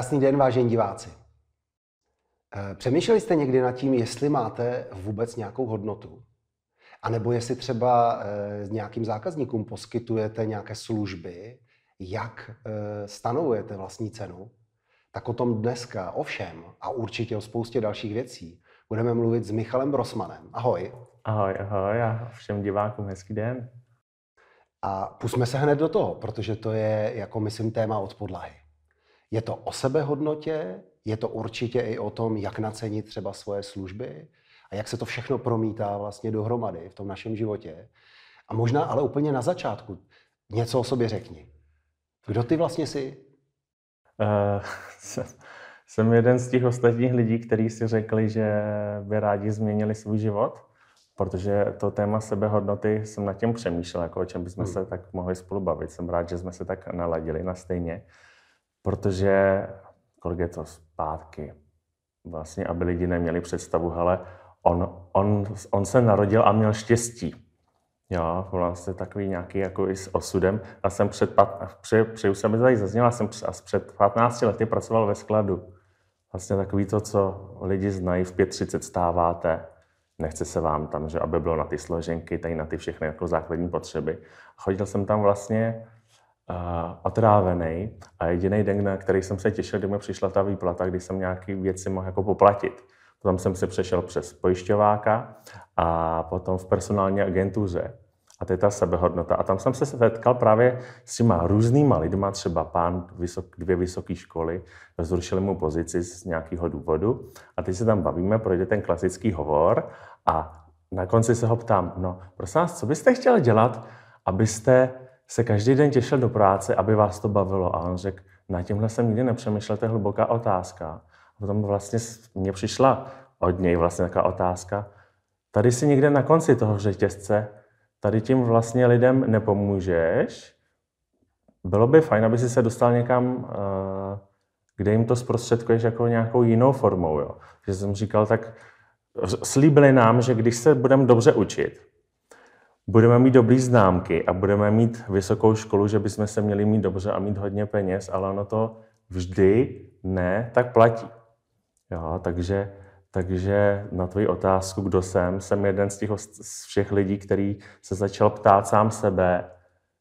Krásný den, vážení diváci. Eh, přemýšleli jste někdy nad tím, jestli máte vůbec nějakou hodnotu? A nebo jestli třeba eh, nějakým zákazníkům poskytujete nějaké služby, jak eh, stanovujete vlastní cenu? Tak o tom dneska, ovšem, a určitě o spoustě dalších věcí, budeme mluvit s Michalem Brosmanem. Ahoj. Ahoj, ahoj a všem divákům hezký den. A pusme se hned do toho, protože to je, jako myslím, téma od podlahy. Je to o sebehodnotě, je to určitě i o tom, jak nacenit třeba svoje služby a jak se to všechno promítá vlastně dohromady v tom našem životě. A možná ale úplně na začátku něco o sobě řekni. Kdo ty vlastně jsi? Uh, jsem jeden z těch ostatních lidí, kteří si řekli, že by rádi změnili svůj život, protože to téma sebehodnoty jsem nad tím přemýšlel, jako o čem bychom hmm. se tak mohli spolu bavit. Jsem rád, že jsme se tak naladili na stejně protože kolik je to zpátky, vlastně, aby lidi neměli představu, hele, on, on, on se narodil a měl štěstí. Jo, vlastně takový nějaký jako i s osudem. A jsem před, přeju, přeju se, aby to tady zazněla, jsem před 15 lety pracoval ve skladu. Vlastně takový to, co lidi znají, v 5.30 stáváte, nechce se vám tam, že aby bylo na ty složenky, tady na ty všechny jako základní potřeby. Chodil jsem tam vlastně otrávený a jediný den, na který jsem se těšil, kdy mi přišla ta výplata, kdy jsem nějaký věci mohl jako poplatit. Potom jsem se přešel přes pojišťováka a potom v personální agentuře. A to je ta sebehodnota. A tam jsem se setkal právě s těma různýma lidma, třeba pán vysok, dvě vysoké školy, zrušili mu pozici z nějakého důvodu. A teď se tam bavíme, projde ten klasický hovor a na konci se ho ptám, no prosím vás, co byste chtěl dělat, abyste se každý den těšil do práce, aby vás to bavilo. A on řekl, na tímhle jsem nikdy nepřemýšlel, to je hluboká otázka. A potom vlastně mně přišla od něj vlastně taková otázka, tady si někde na konci toho řetězce, tady tím vlastně lidem nepomůžeš, bylo by fajn, aby si se dostal někam, eh, kde jim to zprostředkuješ jako nějakou jinou formou. Jo. Že jsem říkal, tak slíbili nám, že když se budeme dobře učit, budeme mít dobrý známky a budeme mít vysokou školu, že bychom se měli mít dobře a mít hodně peněz, ale ono to vždy ne, tak platí. Jo, takže, takže na tvoji otázku, kdo jsem, jsem jeden z těch z všech lidí, který se začal ptát sám sebe,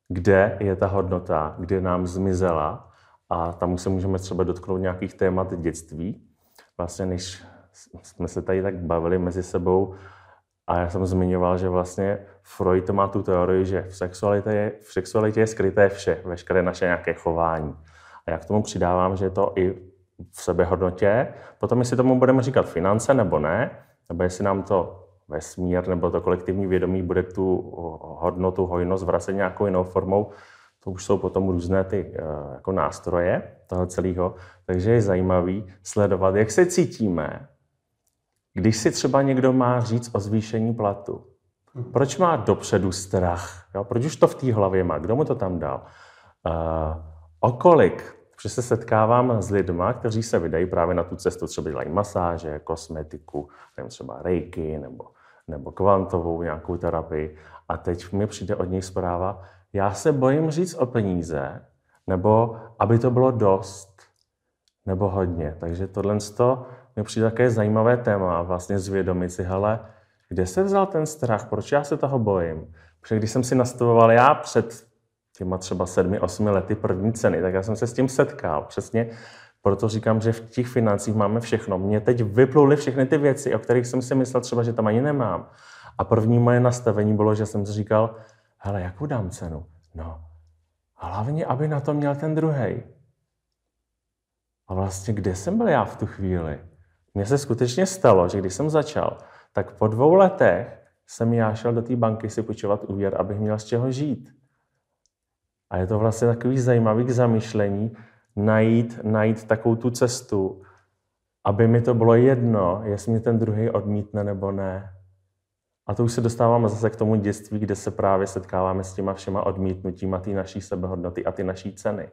kde je ta hodnota, kde nám zmizela a tam se můžeme třeba dotknout nějakých témat dětství. Vlastně než jsme se tady tak bavili mezi sebou, a já jsem zmiňoval, že vlastně Freud má tu teorii, že v sexualitě je, v sexualitě je skryté vše, veškeré naše nějaké chování. A já k tomu přidávám, že je to i v sebehodnotě. Potom, jestli tomu budeme říkat finance nebo ne, nebo jestli nám to vesmír nebo to kolektivní vědomí bude tu hodnotu, hojnost vracet nějakou jinou formou, to už jsou potom různé ty eh, jako nástroje toho celého. Takže je zajímavý sledovat, jak se cítíme když si třeba někdo má říct o zvýšení platu, proč má dopředu strach? Jo? Proč už to v té hlavě má? Kdo mu to tam dal? Uh, okolik? Protože se setkávám s lidma, kteří se vydají právě na tu cestu, třeba dělají masáže, kosmetiku, nevím, třeba rejky nebo, nebo kvantovou nějakou terapii. A teď mi přijde od nich zpráva, já se bojím říct o peníze, nebo aby to bylo dost, nebo hodně. Takže tohle mi přijde také zajímavé téma vlastně zvědomit si, hele, kde se vzal ten strach, proč já se toho bojím? Protože když jsem si nastavoval já před těma třeba sedmi, osmi lety první ceny, tak já jsem se s tím setkal. Přesně proto říkám, že v těch financích máme všechno. Mně teď vyplouly všechny ty věci, o kterých jsem si myslel třeba, že tam ani nemám. A první moje nastavení bylo, že jsem si říkal, hele, jakou dám cenu? No, hlavně, aby na to měl ten druhý. A vlastně kde jsem byl já v tu chvíli? Mně se skutečně stalo, že když jsem začal, tak po dvou letech jsem já šel do té banky si půjčovat úvěr, abych měl z čeho žít. A je to vlastně takový zajímavý k zamyšlení, najít, najít takovou tu cestu, aby mi to bylo jedno, jestli mě ten druhý odmítne nebo ne. A to už se dostáváme zase k tomu dětství, kde se právě setkáváme s těma všema odmítnutíma ty naší sebehodnoty a ty naší ceny.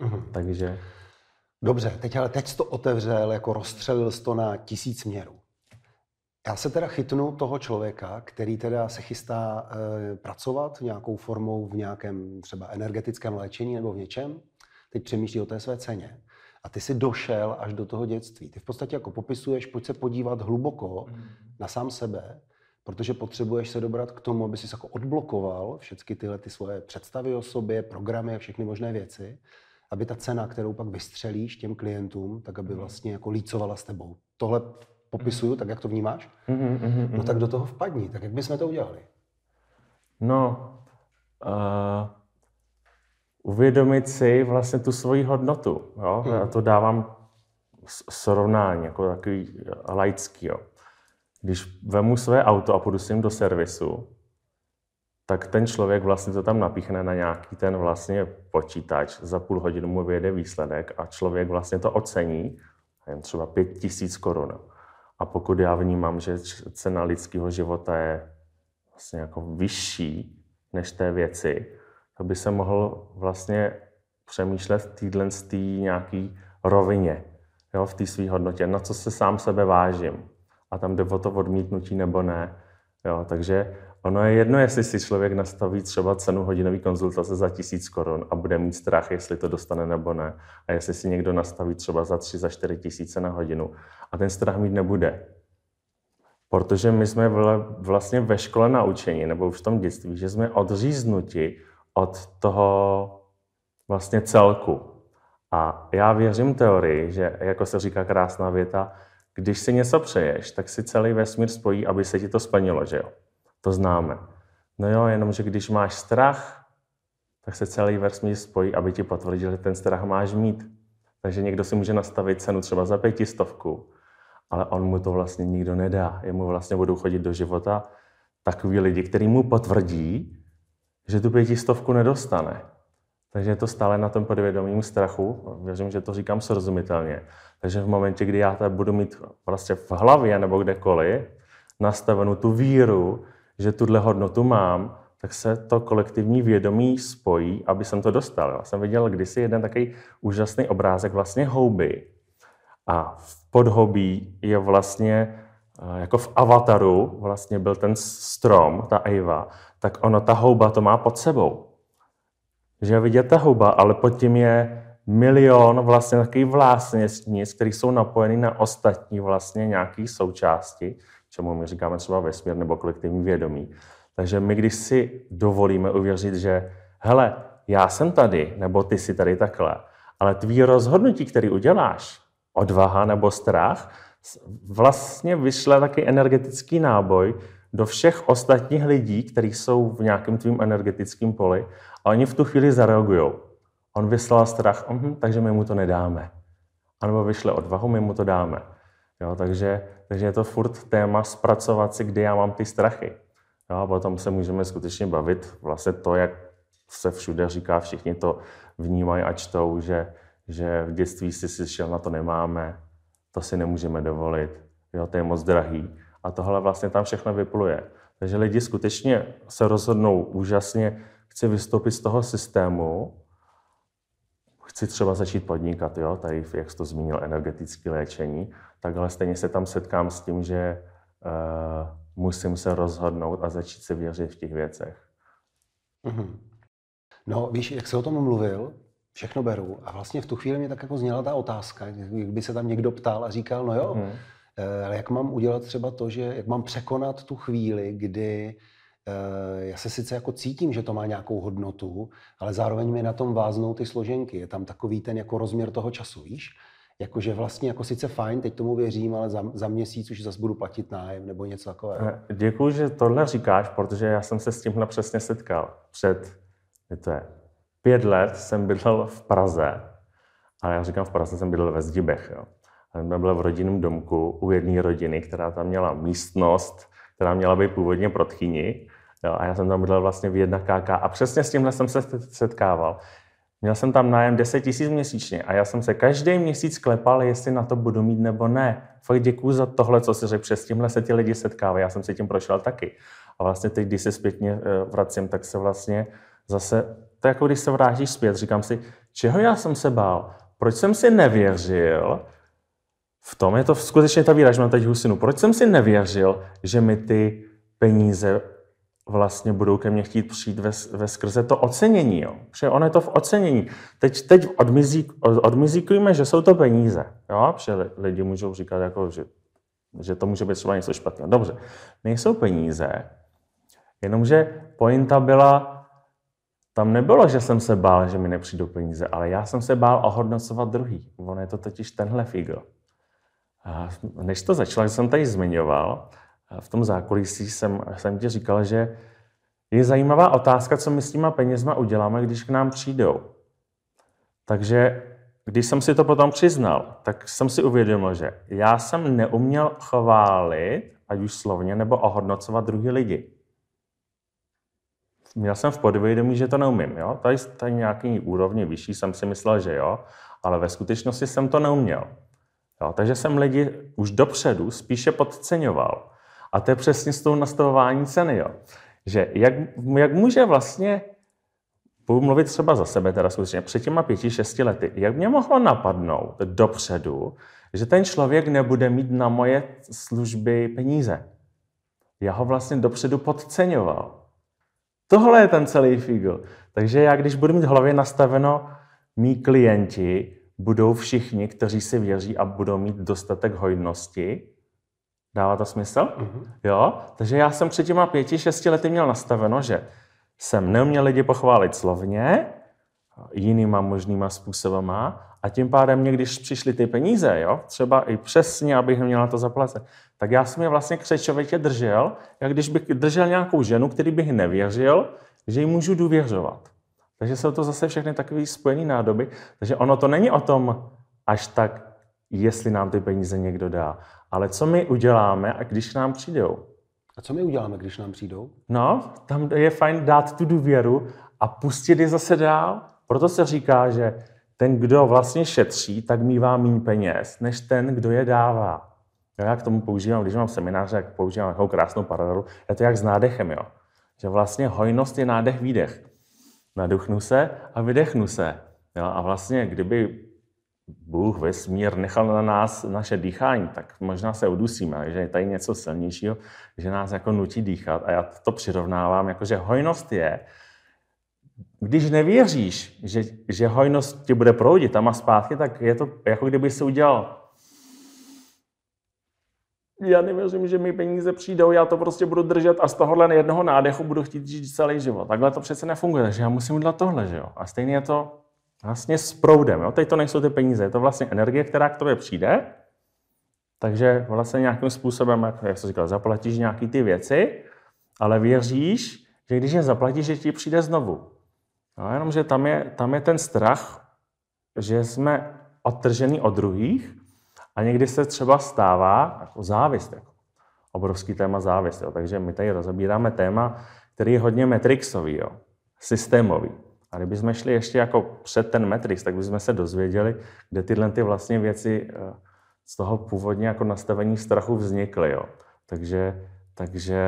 Mm-hmm. Takže... Dobře, teď ale teď jsi to otevřel, jako rozstřelil jsi to na tisíc měrů. Já se teda chytnu toho člověka, který teda se chystá e, pracovat nějakou formou v nějakém třeba energetickém léčení nebo v něčem. Teď přemýšlí o té své ceně. A ty si došel až do toho dětství. Ty v podstatě jako popisuješ, pojď se podívat hluboko mm. na sám sebe, protože potřebuješ se dobrat k tomu, aby si jako odblokoval všechny tyhle ty svoje představy o sobě, programy a všechny možné věci, aby ta cena, kterou pak vystřelíš těm klientům, tak aby mhm. vlastně jako lícovala s tebou. Tohle popisuju, mhm. tak jak to vnímáš? Mm-hmm, no tak do toho vpadni. Tak jak bychom to udělali? No, uh, uvědomit si vlastně tu svoji hodnotu. Jo? Mm. Já to dávám srovnání, jako takový laický. Jo? Když vemu své auto a půjdu s ním do servisu, tak ten člověk vlastně to tam napíchne na nějaký ten vlastně počítač, za půl hodinu mu vyjede výsledek a člověk vlastně to ocení, jen třeba pět tisíc korun. A pokud já vnímám, že cena lidského života je vlastně jako vyšší než té věci, to by se mohl vlastně přemýšlet v téhle nějaký rovině, jo, v té své hodnotě, na co se sám sebe vážím. A tam jde o to odmítnutí nebo ne. Jo, takže ono je jedno, jestli si člověk nastaví třeba cenu hodinové konzultace za tisíc korun a bude mít strach, jestli to dostane nebo ne. A jestli si někdo nastaví třeba za tři, za čtyři tisíce na hodinu a ten strach mít nebude. Protože my jsme vlastně ve škole naučení, nebo už v tom dětství, že jsme odříznuti od toho vlastně celku. A já věřím teorii, že, jako se říká krásná věta, když si něco přeješ, tak si celý vesmír spojí, aby se ti to splnilo, že jo? To známe. No jo, jenomže když máš strach, tak se celý vesmír spojí, aby ti potvrdil, že ten strach máš mít. Takže někdo si může nastavit cenu třeba za pětistovku, ale on mu to vlastně nikdo nedá. Jemu vlastně budou chodit do života takový lidi, který mu potvrdí, že tu pětistovku nedostane. Takže je to stále na tom podvědomím strachu. Věřím, že to říkám srozumitelně. Takže v momentě, kdy já to budu mít vlastně v hlavě nebo kdekoliv nastavenou tu víru, že tuhle hodnotu mám, tak se to kolektivní vědomí spojí, aby jsem to dostal. Já jsem viděl kdysi jeden takový úžasný obrázek vlastně houby. A v podhobí je vlastně eh, jako v avataru vlastně byl ten strom, ta Eva, tak ono, ta houba to má pod sebou. Že je vidět ta houba, ale pod tím je milion vlastně takových vlastnictnic, které jsou napojeny na ostatní vlastně nějaké součásti, čemu my říkáme třeba vesmír nebo kolektivní vědomí. Takže my, když si dovolíme uvěřit, že hele, já jsem tady, nebo ty jsi tady takhle, ale tvý rozhodnutí, který uděláš, odvaha nebo strach, vlastně vyšle taky energetický náboj do všech ostatních lidí, kteří jsou v nějakém tvým energetickém poli a oni v tu chvíli zareagují. On vyslal strach, uh, takže my mu to nedáme. A nebo vyšle odvahu, my mu to dáme. Jo, takže, takže je to furt téma zpracovat si, kdy já mám ty strachy. Jo, a potom se můžeme skutečně bavit vlastně to, jak se všude říká, všichni to vnímají a čtou, že, že v dětství si slyšel, na to nemáme, to si nemůžeme dovolit, jo, to je moc drahý. A tohle vlastně tam všechno vypluje. Takže lidi skutečně se rozhodnou úžasně, chci vystoupit z toho systému, chci třeba začít podnikat, jo, tady, jak jsi to zmínil, energetické léčení, tak ale stejně se tam setkám s tím, že uh, musím se rozhodnout a začít se věřit v těch věcech. Mm-hmm. No, víš, jak se o tom mluvil, všechno beru. A vlastně v tu chvíli mě tak jako zněla ta otázka, kdyby se tam někdo ptal a říkal, no jo, mm. ale jak mám udělat třeba to, že jak mám překonat tu chvíli, kdy já se sice jako cítím, že to má nějakou hodnotu, ale zároveň mi na tom váznou ty složenky. Je tam takový ten jako rozměr toho času, víš? Jakože vlastně jako sice fajn, teď tomu věřím, ale za, za měsíc už zase budu platit nájem nebo něco takového. Děkuji, že tohle říkáš, protože já jsem se s tímhle přesně setkal. Před, to je, pět let jsem bydlel v Praze, a já říkám v Praze jsem bydlel ve Zdibech. Jo. A byl v rodinném domku u jedné rodiny, která tam měla místnost, která měla být původně pro tchyni. Jo, a já jsem tam bydlel vlastně v jedna KK a přesně s tímhle jsem se setkával. Měl jsem tam nájem 10 tisíc měsíčně a já jsem se každý měsíc klepal, jestli na to budu mít nebo ne. Fakt děkuji za tohle, co si řekl, přes tímhle se ti lidi setkávají, já jsem se tím prošel taky. A vlastně teď, když se zpětně eh, vracím, tak se vlastně zase, to jako když se vrátíš zpět, říkám si, čeho já jsem se bál, proč jsem si nevěřil, v tom je to skutečně ta mám teď husinu, proč jsem si nevěřil, že mi ty peníze vlastně budou ke mně chtít přijít ve, ve skrze to ocenění. Jo. Protože ono je to v ocenění. Teď, teď odmizí, odmizíkujeme, že jsou to peníze. Jo. Protože lidi můžou říkat, jako, že, že to může být třeba něco špatného. Dobře, nejsou peníze, jenomže pointa byla, tam nebylo, že jsem se bál, že mi nepřijdou peníze, ale já jsem se bál ohodnocovat druhý. Ono je to totiž tenhle figl. A než to začalo, jsem tady zmiňoval, v tom zákulisí jsem, jsem ti říkal, že je zajímavá otázka, co my s těma penězma uděláme, když k nám přijdou. Takže když jsem si to potom přiznal, tak jsem si uvědomil, že já jsem neuměl chválit, ať už slovně, nebo ohodnocovat druhý lidi. Měl jsem v podvědomí, že to neumím. Jo? Tady, tady nějaký úrovni vyšší jsem si myslel, že jo, ale ve skutečnosti jsem to neuměl. Jo? Takže jsem lidi už dopředu spíše podceňoval. A to je přesně s tou nastavování ceny, jo. Že jak, jak může vlastně, budu mluvit třeba za sebe teda skutečně, před těma pěti, šesti lety, jak mě mohlo napadnout dopředu, že ten člověk nebude mít na moje služby peníze. Já ho vlastně dopředu podceňoval. Tohle je ten celý fígl. Takže já, když budu mít v hlavě nastaveno, mý klienti budou všichni, kteří si věří a budou mít dostatek hojnosti, Dává to smysl? Mm-hmm. Jo? Takže já jsem před těma pěti, šesti lety měl nastaveno, že jsem neuměl lidi pochválit slovně, jinýma možnýma způsobama a tím pádem mě, když přišly ty peníze, jo, třeba i přesně, abych měl na to zaplacet, tak já jsem je vlastně křečovitě držel, jak když bych držel nějakou ženu, který bych nevěřil, že jí můžu důvěřovat. Takže jsou to zase všechny takové spojené nádoby. Takže ono to není o tom až tak, jestli nám ty peníze někdo dá, ale co my uděláme, a když nám přijdou? A co my uděláme, když nám přijdou? No, tam je fajn dát tu důvěru a pustit je zase dál. Proto se říká, že ten, kdo vlastně šetří, tak mývá méně peněz, než ten, kdo je dává. Já k tomu používám, když mám seminář, jak používám takovou krásnou paralelu, je to jak s nádechem, jo. Že vlastně hojnost je nádech, výdech. Naduchnu se a vydechnu se. Jo? A vlastně, kdyby Bůh, vesmír nechal na nás naše dýchání, tak možná se udusíme, že je tady něco silnějšího, že nás jako nutí dýchat. A já to přirovnávám, jako že hojnost je, když nevěříš, že, že hojnost ti bude proudit tam a zpátky, tak je to jako kdyby si udělal já nevěřím, že mi peníze přijdou, já to prostě budu držet a z tohohle jednoho nádechu budu chtít žít celý život. Takhle to přece nefunguje, takže já musím udělat tohle, že jo. A stejně je to vlastně s proudem. Jo? Teď to nejsou ty peníze, je to vlastně energie, která k tobě přijde, takže vlastně nějakým způsobem, jak, jsem říkal, zaplatíš nějaký ty věci, ale věříš, že když je zaplatíš, že ti přijde znovu. No, jenomže tam je, tam je ten strach, že jsme odtržený od druhých a někdy se třeba stává jako závist, jako obrovský téma závist. Jo. Takže my tady rozebíráme téma, který je hodně metrixový, jo. systémový. A kdybychom šli ještě jako před ten Matrix, tak bychom se dozvěděli, kde tyhle ty vlastně věci eh, z toho původně jako nastavení strachu vznikly. Jo. Takže, takže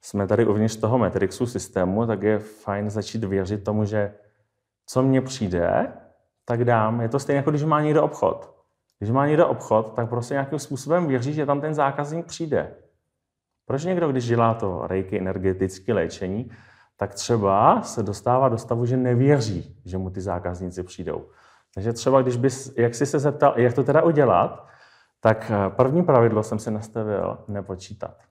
jsme tady uvnitř toho Matrixu systému, tak je fajn začít věřit tomu, že co mně přijde, tak dám. Je to stejné, jako když má někdo obchod. Když má někdo obchod, tak prostě nějakým způsobem věří, že tam ten zákazník přijde. Proč někdo, když dělá to rejky energetické léčení, tak třeba se dostává do stavu, že nevěří, že mu ty zákazníci přijdou. Takže třeba, když bys, jak jsi se zeptal, jak to teda udělat, tak eh, první pravidlo jsem si nastavil nepočítat.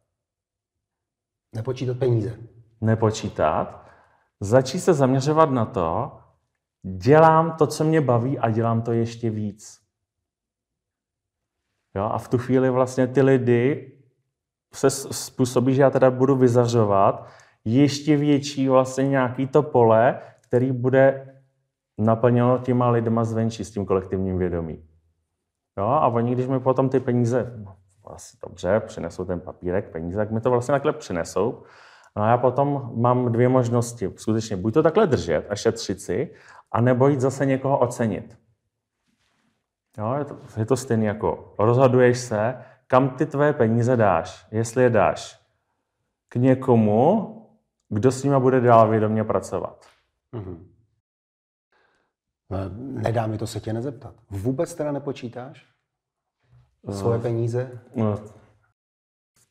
Nepočítat peníze. Nepočítat. Začít se zaměřovat na to, dělám to, co mě baví a dělám to ještě víc. Jo, a v tu chvíli vlastně ty lidi se způsobí, že já teda budu vyzařovat, ještě větší vlastně nějaký to pole, který bude naplněno těma lidma zvenčí s tím kolektivním vědomím. Jo, a oni, když mi potom ty peníze, vlastně dobře, přinesou ten papírek, peníze, tak mi to vlastně takhle přinesou. No a já potom mám dvě možnosti. Skutečně buď to takhle držet a šetřit si, anebo jít zase někoho ocenit. Jo, je to, je to stejné jako rozhoduješ se, kam ty tvé peníze dáš. Jestli je dáš k někomu, kdo s nima bude dál vědomě pracovat. Mm-hmm. Nedá mi to se tě nezeptat. Vůbec teda nepočítáš svoje uh, peníze? No,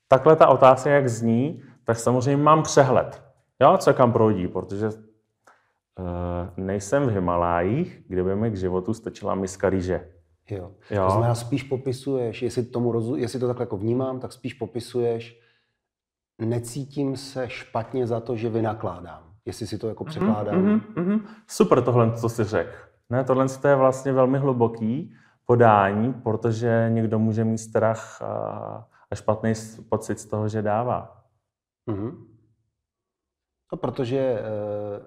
takhle ta otázka, jak zní, tak samozřejmě mám přehled, jo, co kam proudí, protože uh, nejsem v Himalájích, kde by mi k životu stačila miska rýže. Jo. jo. To znamená, spíš popisuješ, jestli, tomu rozu, jestli to takhle jako vnímám, tak spíš popisuješ, necítím se špatně za to, že vynakládám. Jestli si to jako mhm, překládám. Mm-hmm, mm-hmm. Super tohle, co jsi řekl. Ne, tohle je vlastně velmi hluboký podání, protože někdo může mít strach a, a špatný pocit z toho, že dává. Mm-hmm. No, protože e,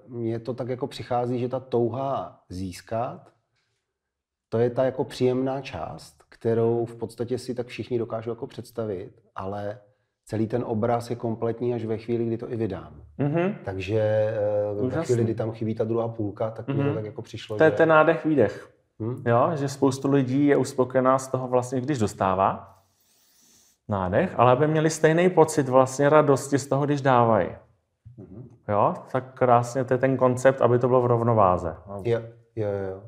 mně to tak jako přichází, že ta touha získat, to je ta jako příjemná část, kterou v podstatě si tak všichni dokážou jako představit, ale celý ten obraz je kompletní až ve chvíli, kdy to i vydám. Mm-hmm. Takže e, ve chvíli, kdy tam chybí ta druhá půlka, tak mm-hmm. mi to tak jako přišlo, To je že... ten nádech, výdech. Hmm. Jo, že spoustu lidí je uspokojená z toho vlastně, když dostává nádech, ale aby měli stejný pocit vlastně radosti z toho, když dávají. Hmm. Jo, tak krásně to je ten koncept, aby to bylo v rovnováze. Jo, jo, jo.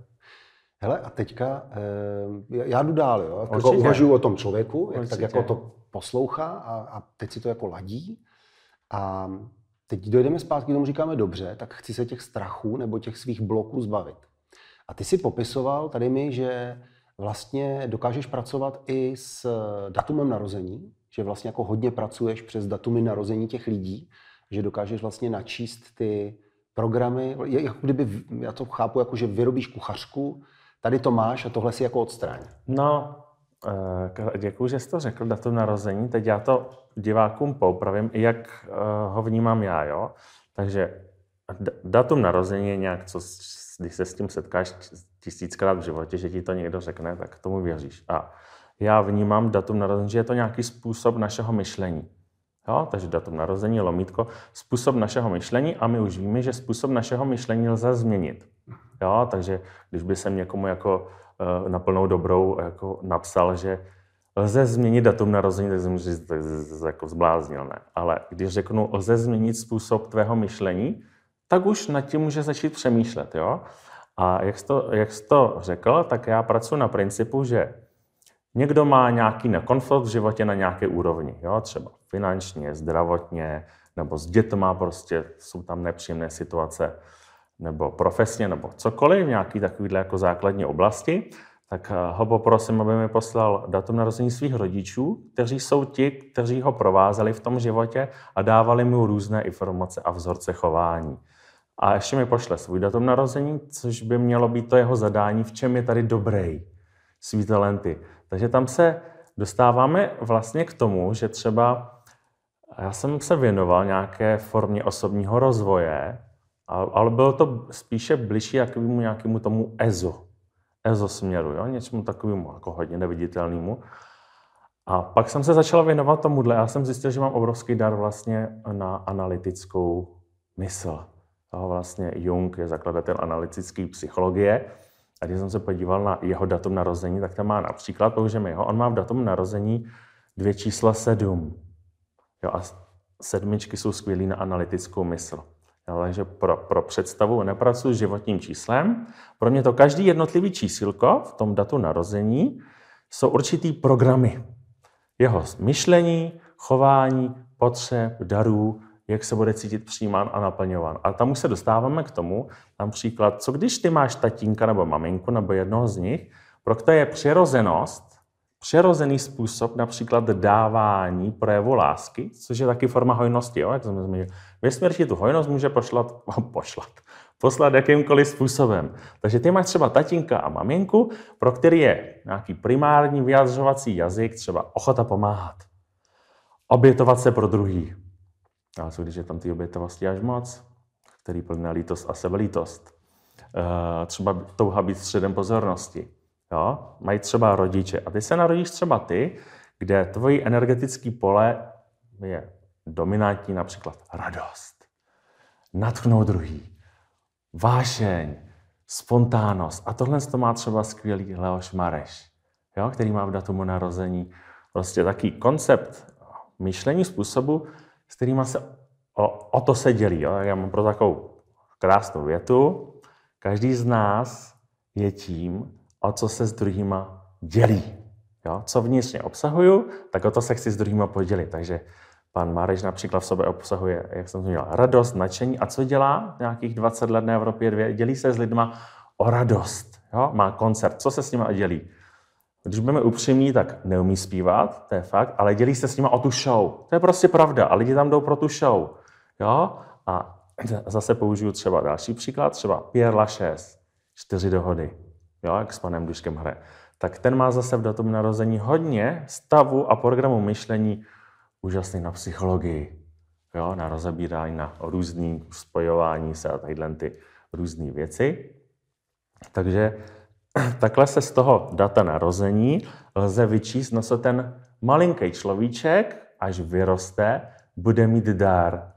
Hele, a teďka, eh, já jdu dál, jo, jako uvažuji o tom člověku, jak tak jako to poslouchá a, a teď si to jako ladí. A teď dojdeme zpátky, tomu říkáme dobře, tak chci se těch strachů nebo těch svých bloků zbavit. A ty si popisoval tady mi, že vlastně dokážeš pracovat i s datumem narození, že vlastně jako hodně pracuješ přes datumy narození těch lidí, že dokážeš vlastně načíst ty programy, jako kdyby, já to chápu jako, že vyrobíš kuchařku, tady to máš a tohle si jako odstráň. No, děkuji, že jsi to řekl, datum narození. Teď já to divákům poupravím, jak eh, ho vnímám já, jo. Takže datum narození je nějak, co když se s tím setkáš tisíckrát v životě, že ti to někdo řekne, tak tomu věříš. A já vnímám datum narození, že je to nějaký způsob našeho myšlení. Jo? Takže datum narození, lomítko, způsob našeho myšlení a my už víme, že způsob našeho myšlení lze změnit. Jo? Takže když by se někomu jako na plnou dobrou jako napsal, že lze změnit datum narození, tak jsem říct, jako zbláznil, ne. Ale když řeknu, lze změnit způsob tvého myšlení, tak už nad tím může začít přemýšlet. Jo? A jak jsi, to, jak jsi to řekl, tak já pracuji na principu, že někdo má nějaký nekomfort v životě na nějaké úrovni, jo? třeba finančně, zdravotně, nebo s dětma prostě jsou tam nepříjemné situace, nebo profesně, nebo cokoliv, nějaký takovýhle jako základní oblasti, tak eh, ho poprosím, aby mi poslal datum narození svých rodičů, kteří jsou ti, kteří ho provázeli v tom životě a dávali mu různé informace a vzorce chování. A ještě mi pošle svůj datum narození, což by mělo být to jeho zadání, v čem je tady dobrý, svý talenty. Takže tam se dostáváme vlastně k tomu, že třeba já jsem se věnoval nějaké formě osobního rozvoje, ale bylo to spíše blížší jakému nějakému tomu EZO, EZO směru, jo? něčemu takovému jako hodně neviditelnému. A pak jsem se začal věnovat tomuhle. Já jsem zjistil, že mám obrovský dar vlastně na analytickou mysl. A vlastně Jung je zakladatel analytické psychologie. A když jsem se podíval na jeho datum narození, tak tam má například, použijeme jeho, on má v datum narození dvě čísla sedm. Jo, a sedmičky jsou skvělý na analytickou mysl. Takže pro, pro představu nepracuji s životním číslem. Pro mě to každý jednotlivý čísilko v tom datu narození jsou určitý programy. Jeho myšlení, chování, potřeb, darů, jak se bude cítit přijímán a naplňován. A tam už se dostáváme k tomu, například, co když ty máš tatínka nebo maminku nebo jednoho z nich, pro které je přirozenost, přirozený způsob například dávání projevu lásky, což je taky forma hojnosti, jo, jak jsme zmínili. Vesmír tu hojnost může pošlat, pošlat, poslat jakýmkoliv způsobem. Takže ty máš třeba tatínka a maminku, pro který je nějaký primární vyjadřovací jazyk, třeba ochota pomáhat, obětovat se pro druhý, a co když je tam ty obětovosti až moc, který plná lítost a sebelítost. E, třeba touha být středem pozornosti. Jo? Mají třeba rodiče. A ty se narodíš třeba ty, kde tvojí energetický pole je dominantní, například radost, natchnout druhý, vášeň, spontánnost. A tohle to má třeba skvělý Leoš Mareš, jo? který má v datumu narození prostě taký koncept myšlení způsobu, s kterými se o, o to se dělí. Jo? Já mám pro takovou krásnou větu. Každý z nás je tím, o co se s druhýma dělí. Jo? Co vnitřně obsahuju, tak o to se chci s druhýma podělit. Takže Pan Mareš například v sobě obsahuje, jak jsem zmínil, radost, nadšení. A co dělá nějakých 20 let na Evropě dvě? Dělí se s lidma o radost. Jo? Má koncert. Co se s nimi dělí? Když budeme upřímní, tak neumí zpívat, to je fakt, ale dělí se s nimi o tu show. To je prostě pravda. A lidi tam jdou pro tu show. Jo? A zase použiju třeba další příklad, třeba Pierre Lachaise, čtyři dohody, jo, jak s panem Duškem hraje. Tak ten má zase v datum narození hodně stavu a programu myšlení úžasný na psychologii, jo, na rozebírání, na různý spojování se a tadyhle ty různé věci. Takže takhle se z toho data narození lze vyčíst, na co ten malinký človíček, až vyroste, bude mít dár.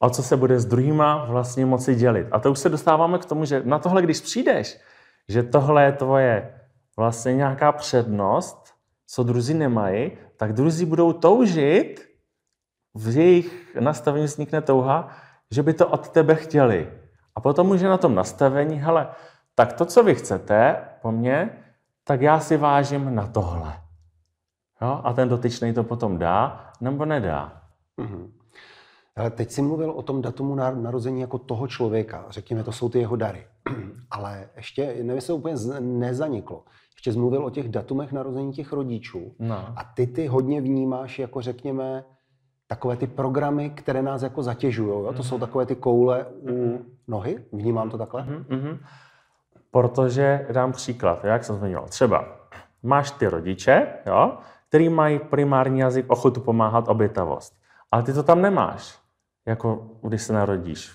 A co se bude s druhýma vlastně moci dělit. A to už se dostáváme k tomu, že na tohle, když přijdeš, že tohle je tvoje vlastně nějaká přednost, co druzí nemají, tak druzí budou toužit, v jejich nastavení vznikne touha, že by to od tebe chtěli. A potom je na tom nastavení, hele, tak to, co vy chcete po mně, tak já si vážím na tohle. Jo? A ten dotyčný to potom dá nebo nedá. Mm-hmm. Teď jsi mluvil o tom datumu narození jako toho člověka. Řekněme, to jsou ty jeho dary. Ale ještě, nevím, se úplně nezaniklo. Ještě jsi mluvil o těch datumech narození těch rodičů. No. A ty ty hodně vnímáš jako, řekněme, takové ty programy, které nás jako zatěžují. Jo? To mm-hmm. jsou takové ty koule u mm-hmm. nohy. Vnímám to takhle? Mm-hmm. Protože dám příklad, jak jsem zmínil. Třeba máš ty rodiče, jo, který mají primární jazyk ochotu pomáhat obětavost. Ale ty to tam nemáš jako když se narodíš,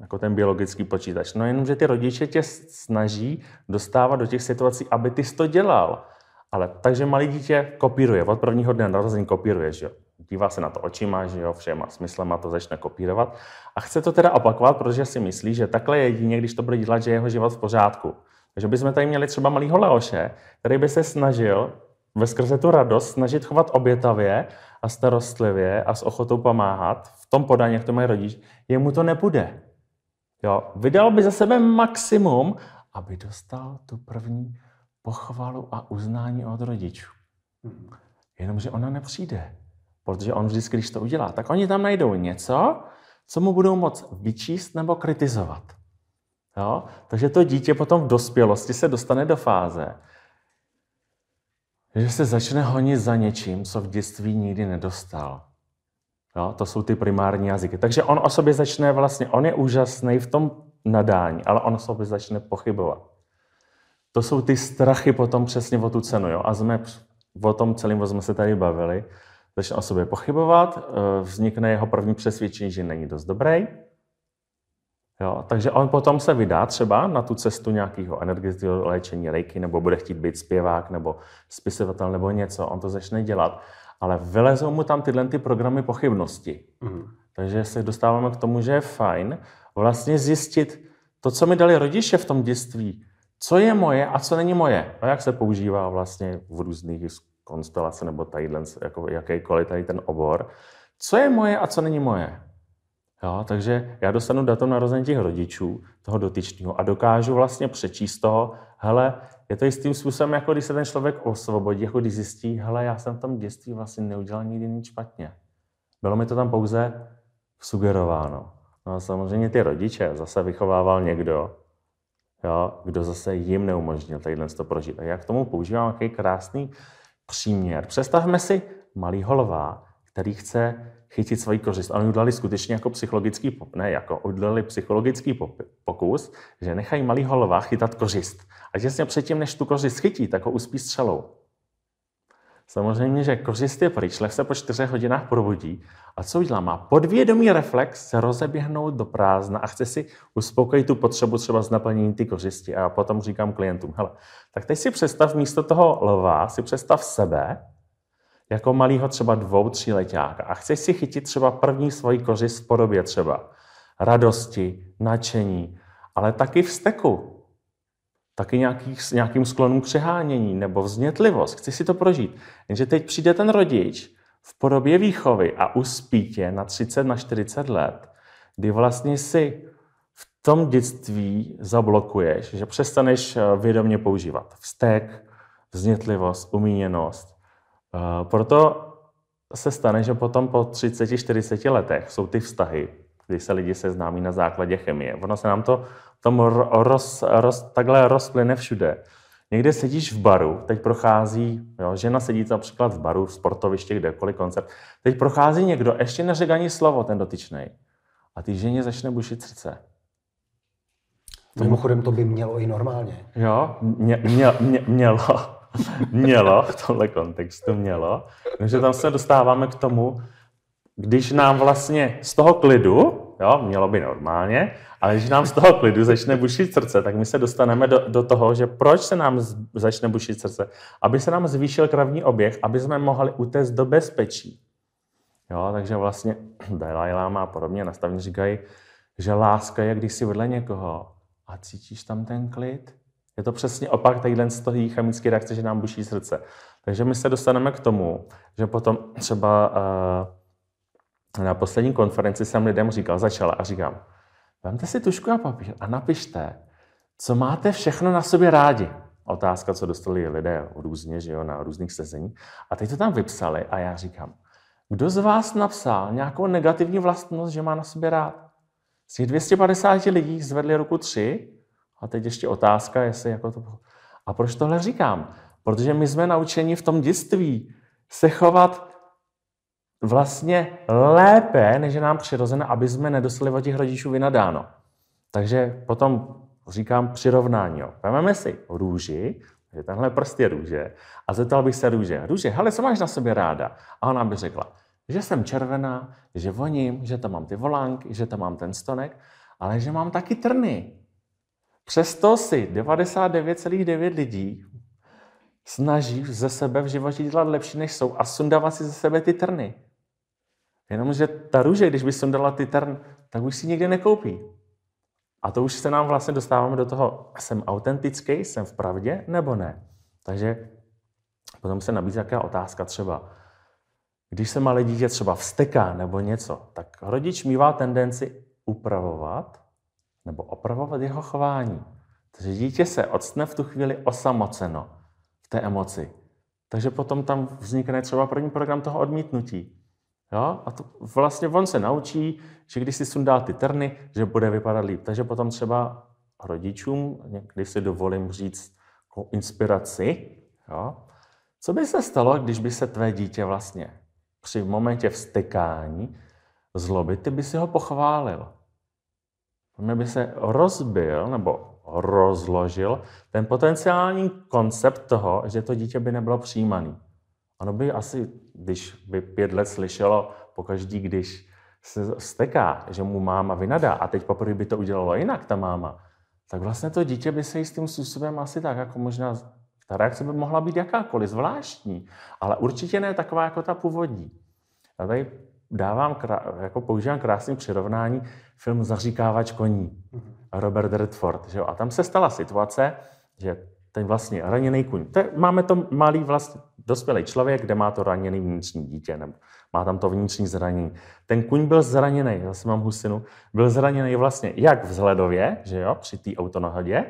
jako ten biologický počítač. No jenom, že ty rodiče tě snaží dostávat do těch situací, aby ty to dělal. Ale takže malý dítě kopíruje, od prvního dne narození kopíruje, že jo. Dívá se na to očima, že jo, všema smyslema to začne kopírovat. A chce to teda opakovat, protože si myslí, že takhle jedině, když to bude dělat, že je jeho život v pořádku. Takže bychom tady měli třeba malýho Leoše, který by se snažil ve skrze tu radost snažit chovat obětavě a starostlivě a s ochotou pomáhat v tom podání, jak to mají rodič, jemu to nepůjde. Jo, vydal by za sebe maximum, aby dostal tu první pochvalu a uznání od rodičů. Jenomže ona nepřijde. Protože on vždycky, když to udělá, tak oni tam najdou něco, co mu budou moc vyčíst nebo kritizovat. Jo? Takže to dítě potom v dospělosti se dostane do fáze, že se začne honit za něčím, co v dětství nikdy nedostal. Jo, to jsou ty primární jazyky. Takže on o sobě začne vlastně, on je úžasný v tom nadání, ale on o sobě začne pochybovat. To jsou ty strachy potom přesně o tu cenu. Jo? A jsme o tom celým jsme se tady bavili. Začne o sobě pochybovat, eh, vznikne jeho první přesvědčení, že není dost dobrý, Jo, takže on potom se vydá třeba na tu cestu nějakého energetického léčení rejky, nebo bude chtít být zpěvák, nebo spisovatel, nebo něco. On to začne dělat. Ale vylezou mu tam tyhle ty programy pochybnosti. Mm. Takže se dostáváme k tomu, že je fajn vlastně zjistit to, co mi dali rodiče v tom dětství. Co je moje a co není moje. A jak se používá vlastně v různých konstelacích nebo tadyhle, jako jakýkoliv tady ten obor. Co je moje a co není moje. Jo, takže já dostanu datum narození těch rodičů, toho dotyčného, a dokážu vlastně přečíst toho, hele, je to jistým způsobem, jako když se ten člověk osvobodí, jako když zjistí, hele, já jsem v tom dětství vlastně neudělal nikdy nic špatně. Bylo mi to tam pouze sugerováno. No a samozřejmě ty rodiče zase vychovával někdo, jo, kdo zase jim neumožnil tadyhle to prožít. A já k tomu používám nějaký krásný příměr. Představme si malý holva, který chce chytit svoji kořist. Oni udělali skutečně jako psychologický, ne, jako udělali psychologický pokus, že nechají malý holova chytat kořist. A těsně předtím, než tu kořist chytí, tak ho uspí střelou. Samozřejmě, že kořist je pryč, lev se po čtyřech hodinách probudí a co udělá? Má podvědomý reflex se rozeběhnout do prázdna a chce si uspokojit tu potřebu třeba z naplnění ty kořisti. A potom říkám klientům, hele, tak teď si představ místo toho lva, si představ sebe, jako malýho třeba dvou, tří letáka a chceš si chytit třeba první svoji kořist v podobě třeba radosti, nadšení, ale taky vzteku, taky nějaký, nějakým sklonům přehánění nebo vznětlivost. Chci si to prožít. Jenže teď přijde ten rodič v podobě výchovy a uspí tě na 30, na 40 let, kdy vlastně si v tom dětství zablokuješ, že přestaneš eh, vědomě používat vztek, vznětlivost, umíněnost, proto se stane, že potom po 30-40 letech jsou ty vztahy, kdy se lidi seznámí na základě chemie. Ono se nám to tom roz, roz, takhle rozplyne všude. Někde sedíš v baru, teď prochází, jo, žena sedí například v baru, v sportovišti, kdekoliv, koncert, teď prochází někdo, ještě neřekl ani slovo ten dotyčný. A ty ženě začne bušit srdce. Mimochodem to by mělo i normálně. Jo, mě, mě, mě, mělo. Mělo, v tomhle kontextu mělo. Takže tam se dostáváme k tomu, když nám vlastně z toho klidu, jo, mělo by normálně, ale když nám z toho klidu začne bušit srdce, tak my se dostaneme do, do toho, že proč se nám z, začne bušit srdce? Aby se nám zvýšil krevní oběh, aby jsme mohli utéct do bezpečí. Jo, takže vlastně Dalai Lama a podobně nastavně říkají, že láska je, když si vedle někoho a cítíš tam ten klid. Je to přesně opak tadyhle z toho chemické reakce, že nám buší srdce. Takže my se dostaneme k tomu, že potom třeba uh, na poslední konferenci jsem lidem říkal, začala a říkám, vemte si tušku a papír a napište, co máte všechno na sobě rádi. Otázka, co dostali lidé různě, že jo, na různých sezení. A teď to tam vypsali a já říkám, kdo z vás napsal nějakou negativní vlastnost, že má na sobě rád? Z těch 250 lidí zvedli ruku tři a teď ještě otázka, jestli jako to... A proč tohle říkám? Protože my jsme naučeni v tom dětství se chovat vlastně lépe, než je nám přirozené, aby jsme nedostali od těch rodičů vynadáno. Takže potom říkám přirovnání. Vememe si růži, že tenhle prst je růže, a zeptal bych se růže, růže, hele, co máš na sobě ráda? A ona by řekla, že jsem červená, že voním, že tam mám ty volánky, že tam mám ten stonek, ale že mám taky trny. Přesto si 99,9 lidí snaží ze sebe v životě dělat lepší, než jsou a sundávat si ze sebe ty trny. Jenomže ta růže, když by sundala ty trn, tak už si nikdy nekoupí. A to už se nám vlastně dostáváme do toho, jsem autentický, jsem v pravdě, nebo ne. Takže potom se nabízí nějaká otázka třeba, když se malé dítě třeba vsteká nebo něco, tak rodič mývá tendenci upravovat nebo opravovat jeho chování. Takže dítě se odstne v tu chvíli osamoceno v té emoci. Takže potom tam vznikne třeba první program toho odmítnutí. Jo? A to vlastně on se naučí, že když si sundá ty trny, že bude vypadat líp. Takže potom třeba rodičům, když si dovolím říct jako inspiraci, jo? co by se stalo, když by se tvé dítě vlastně při momentě vstekání zloby, ty by si ho pochválil. Mě by se rozbil nebo rozložil ten potenciální koncept toho, že to dítě by nebylo přijímaný. Ono by asi, když by pět let slyšelo pokaždý, když se steká, že mu máma vynadá a teď poprvé by to udělalo jinak, ta máma, tak vlastně to dítě by se jistým způsobem asi tak jako možná ta reakce by mohla být jakákoliv, zvláštní, ale určitě ne taková jako ta původní. Já tady dávám, jako používám krásný přirovnání film Zaříkávač koní. Robert Redford. Že jo? A tam se stala situace, že ten vlastně raněný kuň, to je, máme to malý vlastně dospělý člověk, kde má to raněný vnitřní dítě, nebo má tam to vnitřní zranění. Ten kuň byl zraněný, zase mám husinu, byl zraněný vlastně jak vzhledově, že jo, při té autonahodě,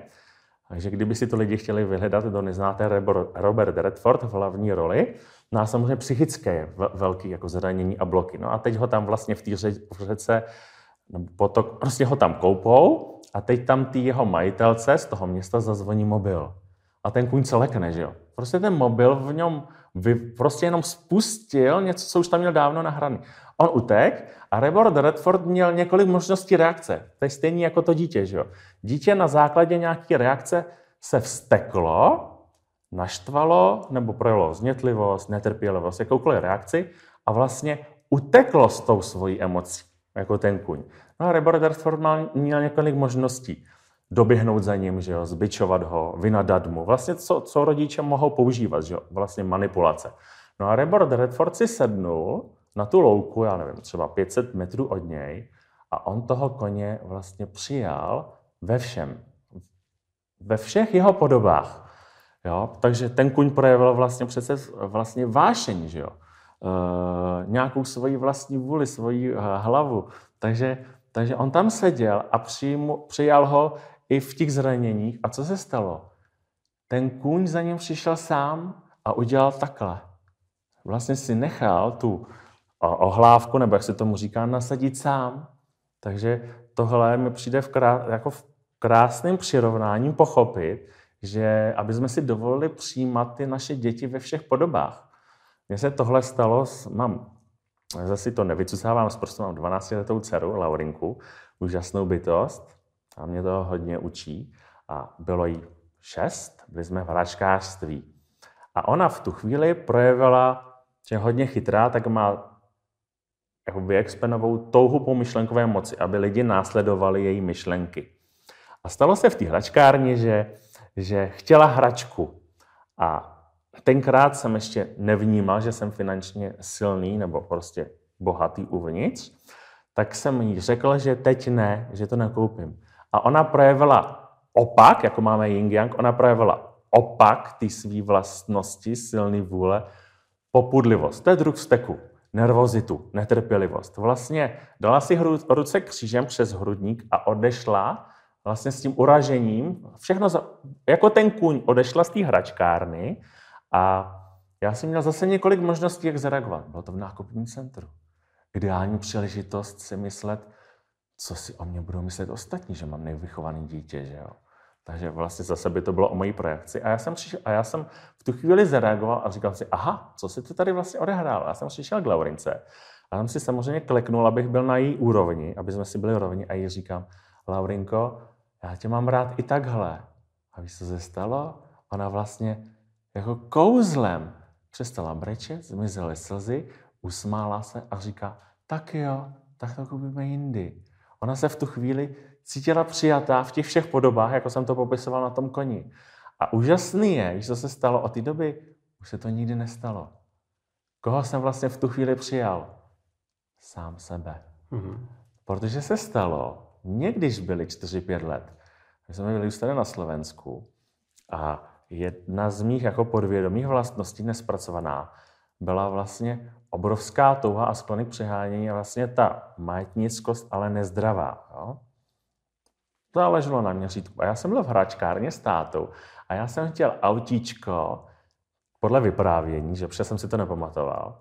takže kdyby si to lidi chtěli vyhledat, kdo neznáte Robert Redford v hlavní roli, no a samozřejmě psychické velký jako zranění a bloky. No a teď ho tam vlastně v té řece, potok, prostě ho tam koupou a teď tam ty jeho majitelce z toho města zazvoní mobil. A ten kuň se lekne, že jo. Prostě ten mobil v něm vy, prostě jenom spustil něco, co už tam měl dávno nahraný. On utek a Rebord Redford měl několik možností reakce. To je stejný jako to dítě, že jo. Dítě na základě nějaké reakce se vsteklo, naštvalo nebo projevilo znětlivost, netrpělivost, jakoukoliv reakci a vlastně uteklo s tou svojí emocí, jako ten kuň. No a Rebord Redford měl několik možností doběhnout za ním, že jo, zbičovat ho, vynadat mu. Vlastně co, co rodiče mohou používat, že jo, vlastně manipulace. No a Rebord Redford si sednul na tu louku, já nevím, třeba 500 metrů od něj a on toho koně vlastně přijal ve všem. Ve všech jeho podobách. Jo? Takže ten kuň projevil vlastně přece vlastně vášeň, že jo? E, nějakou svoji vlastní vůli, svoji eh, hlavu. Takže, takže on tam seděl a přijmu, přijal ho i v těch zraněních. A co se stalo? Ten kůň za ním přišel sám a udělal takhle. vlastně si nechal tu ohlávku, nebo jak se tomu říká, nasadit sám. Takže tohle mi přijde v krá, jako v krásným přirovnáním pochopit, že aby jsme si dovolili přijímat ty naše děti ve všech podobách. Mně se tohle stalo, mám, zase to nevycucávám, prostě mám 12 letou dceru, Laurinku, úžasnou bytost a mě to hodně učí. A bylo jí šest, byli jsme v hračkářství. A ona v tu chvíli projevila, že je hodně chytrá, tak má jako vyexpenovou touhu po myšlenkové moci, aby lidi následovali její myšlenky. A stalo se v té hračkárně, že, že chtěla hračku. A tenkrát jsem ještě nevnímal, že jsem finančně silný nebo prostě bohatý uvnitř, tak jsem jí řekl, že teď ne, že to nekoupím. A ona projevila opak, jako máme Yin Yang, ona projevila opak ty své vlastnosti, silný vůle, popudlivost. To je druh vzteku nervozitu, netrpělivost. Vlastně dala si hru, ruce křížem přes hrudník a odešla vlastně s tím uražením, všechno za, jako ten kůň odešla z té hračkárny a já jsem měl zase několik možností, jak zareagovat. Bylo to v nákupním centru. Ideální příležitost si myslet, co si o mě budou myslet ostatní, že mám nevychovaný dítě, že jo. Takže vlastně zase by to bylo o mojí projekci. A já jsem, přišel, a já jsem v tu chvíli zareagoval a říkal si, aha, co se to tady vlastně odehrálo? Já jsem přišel k Laurince a tam si samozřejmě kleknul, abych byl na její úrovni, aby jsme si byli rovni a jí říkám, Laurinko, já tě mám rád i takhle. A víš, co se stalo? Ona vlastně jako kouzlem přestala brečet, zmizely slzy, usmála se a říká, tak jo, tak to koupíme jindy. Ona se v tu chvíli cítila přijatá v těch všech podobách, jako jsem to popisoval na tom koni. A úžasný je, že to se stalo od té doby, už se to nikdy nestalo. Koho jsem vlastně v tu chvíli přijal? Sám sebe. Mm-hmm. Protože se stalo, někdyž byli 4-5 let, my jsme byli už tady na Slovensku a jedna z mých jako podvědomých vlastností nespracovaná byla vlastně obrovská touha a sklony k přehánění a vlastně ta majetnickost, ale nezdravá. Jo? Záleželo na měřítku. A já jsem byl v hračkárně s tátou a já jsem chtěl autíčko, podle vyprávění, že protože jsem si to nepamatoval,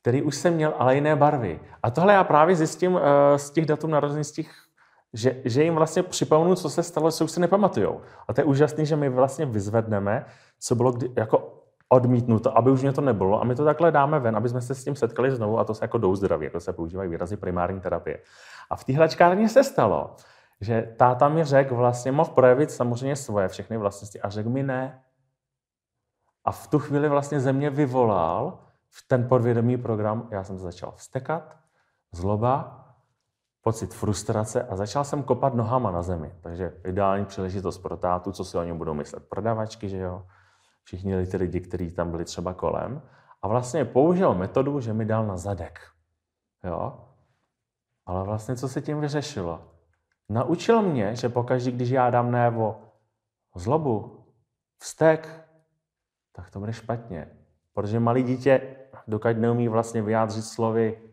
který už jsem měl, ale jiné barvy. A tohle já právě zjistím uh, z těch datů narození, z těch, že, že jim vlastně připomenu, co se stalo, co už si nepamatujou. A to je úžasné, že my vlastně vyzvedneme, co bylo kdy, jako odmítnuto, aby už mě to nebylo. A my to takhle dáme ven, aby jsme se s tím setkali znovu a to se jako jdou zdraví, jako se používají výrazy primární terapie. A v té hračkárně se stalo, že táta mi řekl, vlastně mohl projevit samozřejmě svoje všechny vlastnosti a řekl mi ne. A v tu chvíli vlastně ze mě vyvolal v ten podvědomý program, já jsem začal vstekat, zloba, pocit frustrace a začal jsem kopat nohama na zemi. Takže ideální příležitost pro tátu, co si o něm budou myslet. Prodavačky, že jo, všichni ty lidi, kteří tam byli třeba kolem. A vlastně použil metodu, že mi dal na zadek. Jo? Ale vlastně co se tím vyřešilo? Naučil mě, že pokaždé, když já dám névo zlobu, vztek, tak to bude špatně. Protože malý dítě, dokud neumí vlastně vyjádřit slovy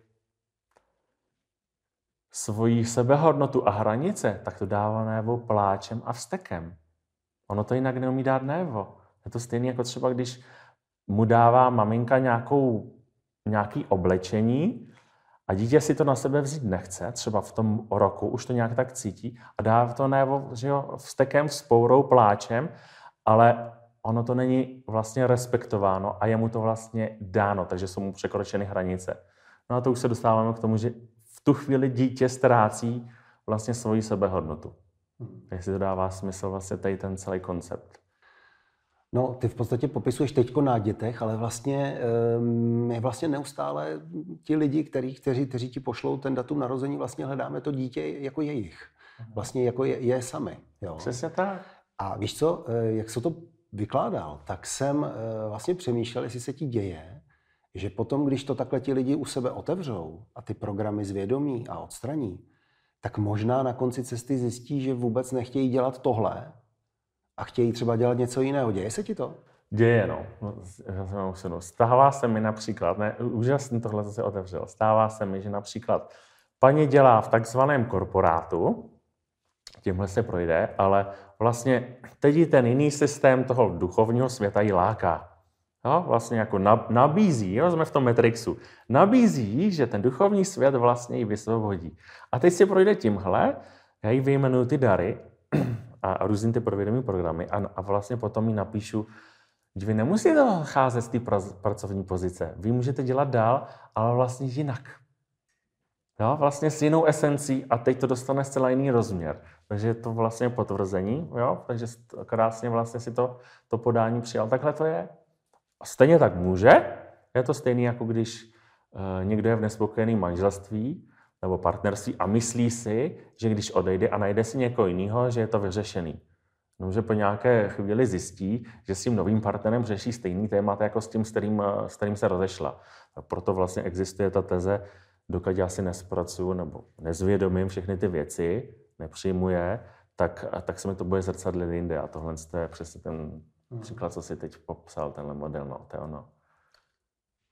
svoji sebehodnotu a hranice, tak to dává névo pláčem a vztekem. Ono to jinak neumí dát névo. Je to stejné jako třeba, když mu dává maminka nějakou, nějaký oblečení a dítě si to na sebe vzít nechce, třeba v tom roku už to nějak tak cítí a dá to nebo že jo, vstekem, vzpourou, pláčem, ale ono to není vlastně respektováno a je mu to vlastně dáno, takže jsou mu překročeny hranice. No a to už se dostáváme k tomu, že tu chvíli dítě ztrácí vlastně svoji sebehodnotu. Hmm. Jestli to dává smysl vlastně tady ten celý koncept. No, ty v podstatě popisuješ teďko na dětech, ale vlastně um, vlastně neustále ti lidi, který, kteří, kteří ti pošlou ten datum narození, vlastně hledáme to dítě jako jejich. Mhm. Vlastně jako je, je sami. Jo. Přesně tak. A víš co, eh, jak se to vykládal, tak jsem eh, vlastně přemýšlel, jestli se ti děje, že potom, když to takhle ti lidi u sebe otevřou a ty programy zvědomí a odstraní, tak možná na konci cesty zjistí, že vůbec nechtějí dělat tohle, a chtějí třeba dělat něco jiného. Děje se ti to? Děje, no. Stává se mi například, ne, úžasně tohle se otevřel, stává se mi, že například paní dělá v takzvaném korporátu, tímhle se projde, ale vlastně teď ten jiný systém toho duchovního světa ji láká. Jo, vlastně jako nabízí, jo, jsme v tom Matrixu, nabízí, že ten duchovní svět vlastně ji vysvobodí. A teď si projde tímhle, já jí vyjmenuju ty dary a, a různý ty provědomí programy a, a vlastně potom jí napíšu, že vy nemusíte cházet z té pracovní pozice. Vy můžete dělat dál, ale vlastně jinak. Jo, vlastně s jinou esencí a teď to dostane zcela jiný rozměr. Takže je to vlastně potvrzení, jo? takže krásně vlastně si to, to podání přijal. Takhle to je. A stejně tak může. Je to stejné, jako když e, někdo je v nespokojeném manželství nebo partnerství a myslí si, že když odejde a najde si někoho jiného, že je to vyřešený. No, že po nějaké chvíli zjistí, že s tím novým partnerem řeší stejný témat jako s tím, s kterým, s kterým se rozešla. A proto vlastně existuje ta teze, dokud já si nespracuju nebo nezvědomím všechny ty věci, nepřijmuje, tak, tak se mi to bude zrcadlit jinde. A tohle je přesně ten hmm. příklad, co si teď popsal, tenhle model. No, to je ono.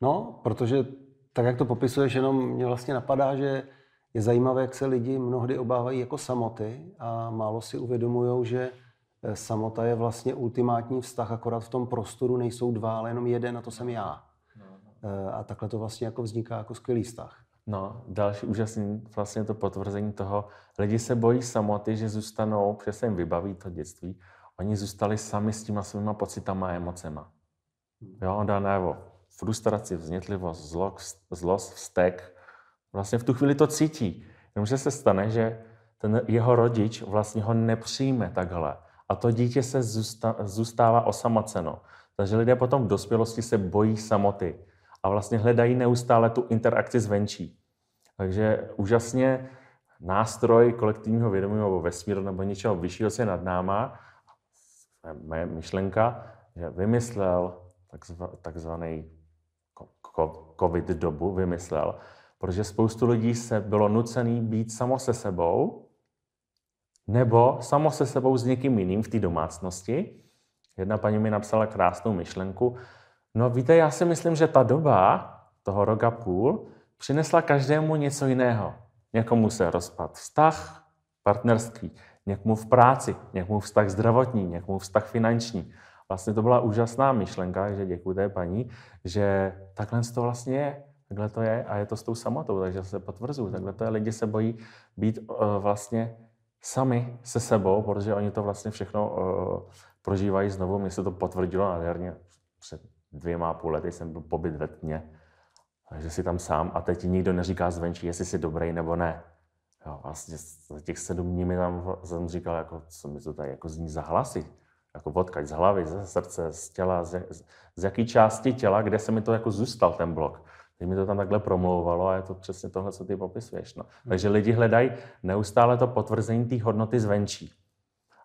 No, protože tak, jak to popisuješ, jenom mě vlastně napadá, že je zajímavé, jak se lidi mnohdy obávají jako samoty a málo si uvědomují, že eh, samota je vlastně ultimátní vztah, akorát v tom prostoru nejsou dva, ale jenom jeden a to jsem já. No, no. Eh, a takhle to vlastně jako vzniká jako skvělý vztah. No, další úžasný vlastně to potvrzení toho, lidi se bojí samoty, že zůstanou, protože se jim vybaví to dětství, oni zůstali sami s těma svýma pocitama a emocema. Jo, on dá najevo frustraci, vznětlivost, zlost, zlost, vztek. Vlastně v tu chvíli to cítí. Jenomže se stane, že ten jeho rodič vlastně ho nepřijme takhle. A to dítě se zůstává osamoceno. Takže lidé potom v dospělosti se bojí samoty a vlastně hledají neustále tu interakci zvenčí. Takže úžasně nástroj kolektivního vědomí nebo vesmíru nebo něčeho vyššího se nad náma, moje myšlenka, že vymyslel takzvaný covid dobu, vymyslel, protože spoustu lidí se bylo nucený být samo se sebou, nebo samo se sebou s někým jiným v té domácnosti. Jedna paní mi napsala krásnou myšlenku, No víte, já si myslím, že ta doba, toho roka půl, přinesla každému něco jiného. Někomu se rozpad vztah, partnerství, někomu v práci, někomu vztah zdravotní, někomu vztah finanční. Vlastně to byla úžasná myšlenka, že děkuji té paní, že takhle to vlastně je. Takhle to je a je to s tou samotou, takže se potvrzuju. Takhle to je, lidi se bojí být uh, vlastně sami se sebou, protože oni to vlastně všechno uh, prožívají znovu. Mně se to potvrdilo nádherně před dvěma a půl lety jsem byl pobyt ve tmě, takže si tam sám a teď nikdo neříká zvenčí, jestli jsi dobrý nebo ne. Jo, vlastně za těch sedm dní mi tam jsem říkal, jako, co mi to tady jako zní za hlasy. Jako odkaď z hlavy, ze srdce, z těla, z, z, z jaký části těla, kde se mi to jako zůstal ten blok. Teď mi to tam takhle promlouvalo a je to přesně tohle, co ty popisuješ. No. Takže lidi hledají neustále to potvrzení té hodnoty zvenčí.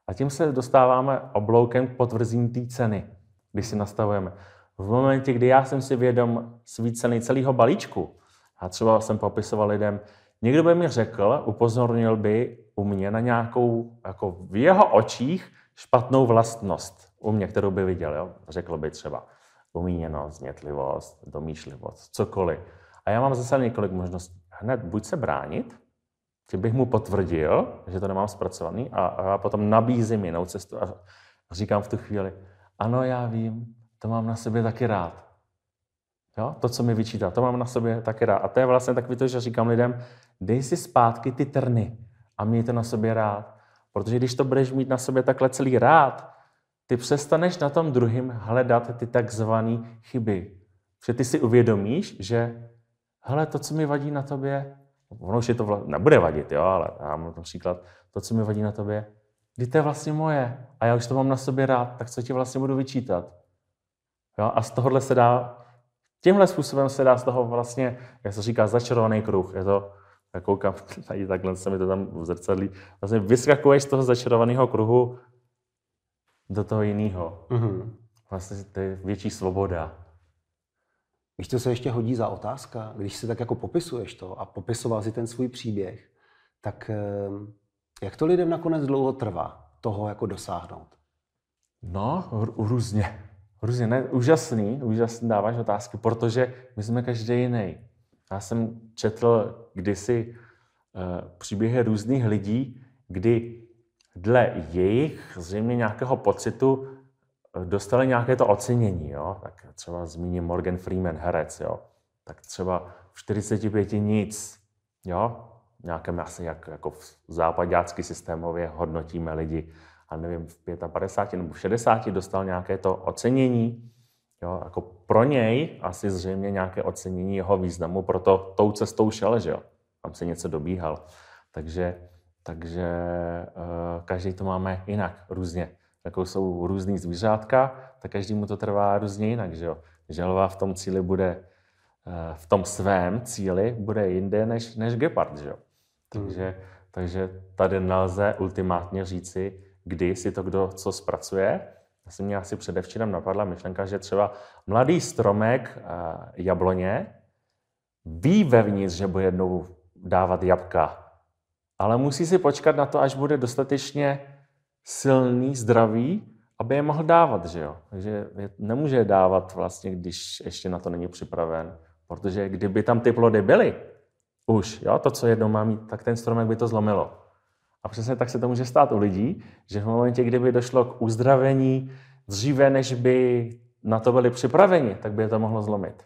A tím se dostáváme obloukem k potvrzení té ceny, když si nastavujeme v momentě, kdy já jsem si vědom svý ceny celého balíčku, a třeba jsem popisoval lidem, někdo by mi řekl, upozornil by u mě na nějakou, jako v jeho očích, špatnou vlastnost u mě, kterou by viděl. Jo? Řekl by třeba umíněnost, znětlivost, domýšlivost, cokoliv. A já mám zase několik možností. Hned buď se bránit, že bych mu potvrdil, že to nemám zpracovaný a, a potom nabízím jinou cestu a říkám v tu chvíli, ano, já vím, to mám na sobě taky rád. Jo? To, co mi vyčítá, to mám na sobě taky rád. A to je vlastně takový to, že říkám lidem, dej si zpátky ty trny a měj to na sobě rád. Protože když to budeš mít na sobě takhle celý rád, ty přestaneš na tom druhým hledat ty takzvané chyby. Že ty si uvědomíš, že hele, to, co mi vadí na tobě, ono už je to vla... nebude vadit, jo, ale já mám příklad, to, co mi vadí na tobě, kdy to je vlastně moje a já už to mám na sobě rád, tak co ti vlastně budu vyčítat? Jo? A z tohohle se dá, tímhle způsobem se dá z toho vlastně, jak se říká, začarovaný kruh. Je to, já koukám, tady takhle se mi to tam v zrcadlí, vlastně vyskakuješ z toho začarovaného kruhu do toho jiného. Mm-hmm. Vlastně to je větší svoboda. Víš, to se ještě hodí za otázka, když si tak jako popisuješ to a popisoval si ten svůj příběh, tak ehm, jak to lidem nakonec dlouho trvá toho jako dosáhnout? No, různě. Hrozně ne, úžasný, úžasný dáváš otázky, protože my jsme každý jiný. Já jsem četl kdysi uh, příběhy různých lidí, kdy dle jejich zřejmě nějakého pocitu dostali nějaké to ocenění, jo? tak třeba zmíním Morgan Freeman, herec, jo? tak třeba v 45 nic, jo? nějakém asi jak, jako v západácky systémově hodnotíme lidi, a nevím, v 55 nebo v 60 dostal nějaké to ocenění, jo? jako pro něj asi zřejmě nějaké ocenění jeho významu, proto tou cestou šel, že jo? tam se něco dobíhal. Takže, takže uh, každý to máme jinak, různě jako jsou různý zvířátka, tak každý mu to trvá různě jinak, že jo. Želva v tom cíli bude, eh, v tom svém cíli bude jinde než, než gepard, že jo. Takže, takže tady nelze ultimátně říci, kdy si to kdo co zpracuje. Jsem mě asi předevčírem napadla myšlenka, že třeba mladý stromek eh, jabloně ví vevnitř, že bude jednou dávat jabka, ale musí si počkat na to, až bude dostatečně silný, zdravý, aby je mohl dávat, že jo. Takže nemůže je dávat vlastně, když ještě na to není připraven. Protože kdyby tam ty plody byly, už, jo, to, co jednou má mít, tak ten stromek by to zlomilo. A přesně tak se to může stát u lidí, že v momentě, kdyby došlo k uzdravení dříve, než by na to byli připraveni, tak by je to mohlo zlomit.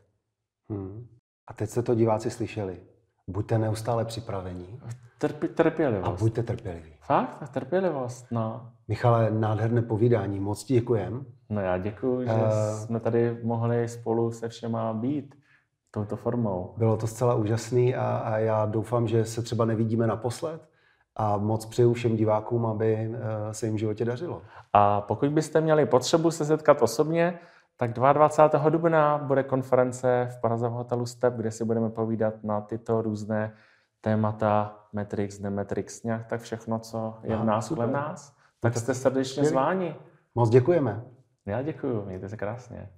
Hmm. A teď se to diváci slyšeli. Buďte neustále připravení. Trpi, trpělivost. A buďte trpěliví. Fakt? Trpělivost, no. Michale, nádherné povídání, moc ti děkujem. No já děkuji, že uh, jsme tady mohli spolu se všema být touto formou. Bylo to zcela úžasný a, a já doufám, že se třeba nevidíme naposled a moc přeju všem divákům, aby uh, se jim v životě dařilo. A pokud byste měli potřebu se setkat osobně, tak 22. dubna bude konference v Praze v hotelu Step, kde si budeme povídat na tyto různé témata Matrix, Nematrix, nějak tak všechno, co je v nás, kolem nás. Tak jste srdečně zváni. Moc děkujeme. Já děkuji, mějte se krásně.